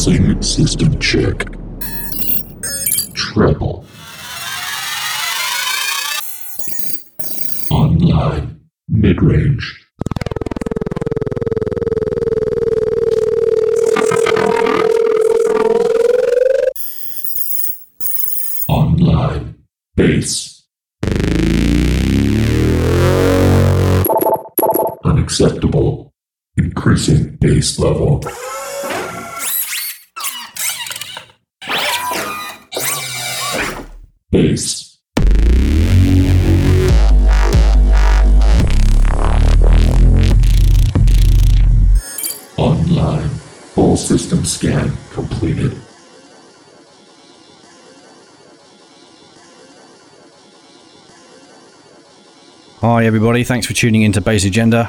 System check. Treble. Online. Mid-range. Online. Everybody. Thanks for tuning in to Bass Agenda.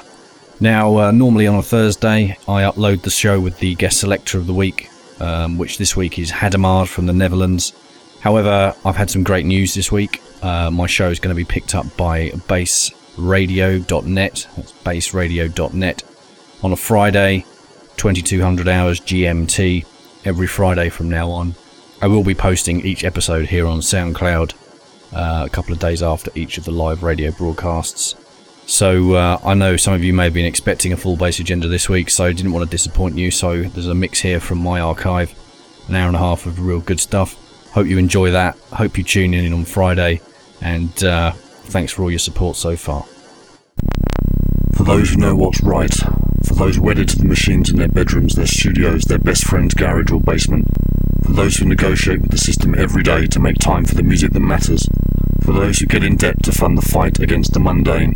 Now, uh, normally on a Thursday, I upload the show with the guest selector of the week, um, which this week is Hadamard from the Netherlands. However, I've had some great news this week. Uh, my show is going to be picked up by bassradio.net. That's bassradio.net on a Friday, 2200 hours GMT, every Friday from now on. I will be posting each episode here on SoundCloud uh, a couple of days after each of the live radio broadcasts. So uh, I know some of you may have been expecting a full Bass Agenda this week, so I didn't want to disappoint you. So there's a mix here from my archive, an hour and a half of real good stuff. Hope you enjoy that. Hope you tune in on Friday, and uh, thanks for all your support so far. For those who know what's right, for those wedded to the machines in their bedrooms, their studios, their best friend's garage or basement, for those who negotiate with the system every day to make time for the music that matters, for those who get in debt to fund the fight against the mundane,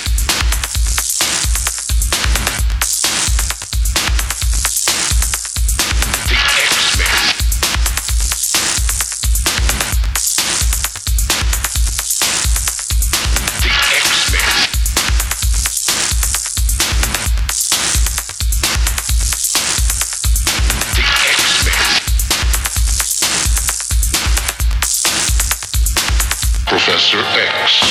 Professor X.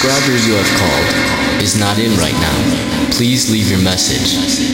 subscriber you have called is not in right now. Please leave your message.